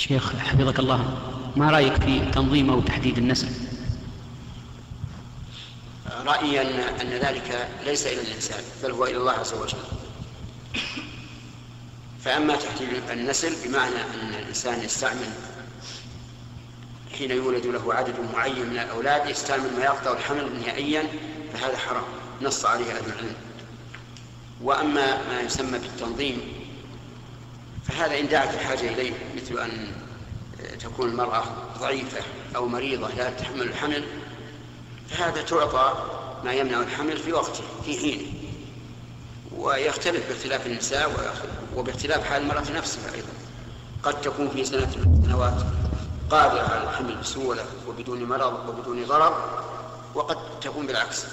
شيخ حفظك الله ما رأيك في تنظيم أو تحديد النسل رأيي أن أن ذلك ليس إلى الإنسان بل هو إلى الله عز وجل. فأما تحديد النسل بمعنى أن الإنسان يستعمل حين يولد له عدد معين من الأولاد يستعمل ما يقطع الحمل نهائيا فهذا حرام نص عليه أهل العلم. وأما ما يسمى بالتنظيم فهذا إن دعت الحاجة إليه مثل أن تكون المرأة ضعيفة أو مريضة لا تحمل الحمل فهذا تعطى ما يمنع الحمل في وقته في حينه. ويختلف باختلاف النساء وباختلاف حال المرأة نفسها أيضا. قد تكون في سنة من السنوات قادرة على الحمل بسهولة وبدون مرض وبدون ضرر وقد تكون بالعكس.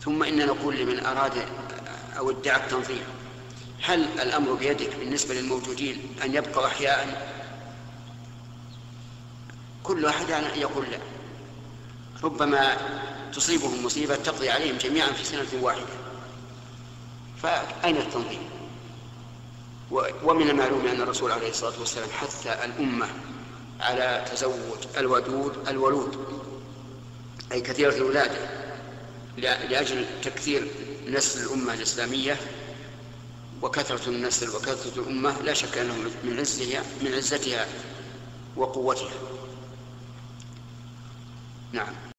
ثم إن نقول لمن أراد أو ادعى التنظيم هل الأمر بيدك بالنسبة للموجودين أن يبقوا أحياء؟ كل واحد يقول لا. ربما تصيبهم مصيبة تقضي عليهم جميعا في سنة واحدة. فأين التنظيم؟ ومن المعلوم أن الرسول عليه الصلاة والسلام حث الأمة على تزوج الودود الولود أي كثيرة الولادة لأجل تكثير نسل الأمة الإسلامية وكثرة النسل وكثرة الأمة لا شك أنه من عزها من عزتها وقوتها. نعم.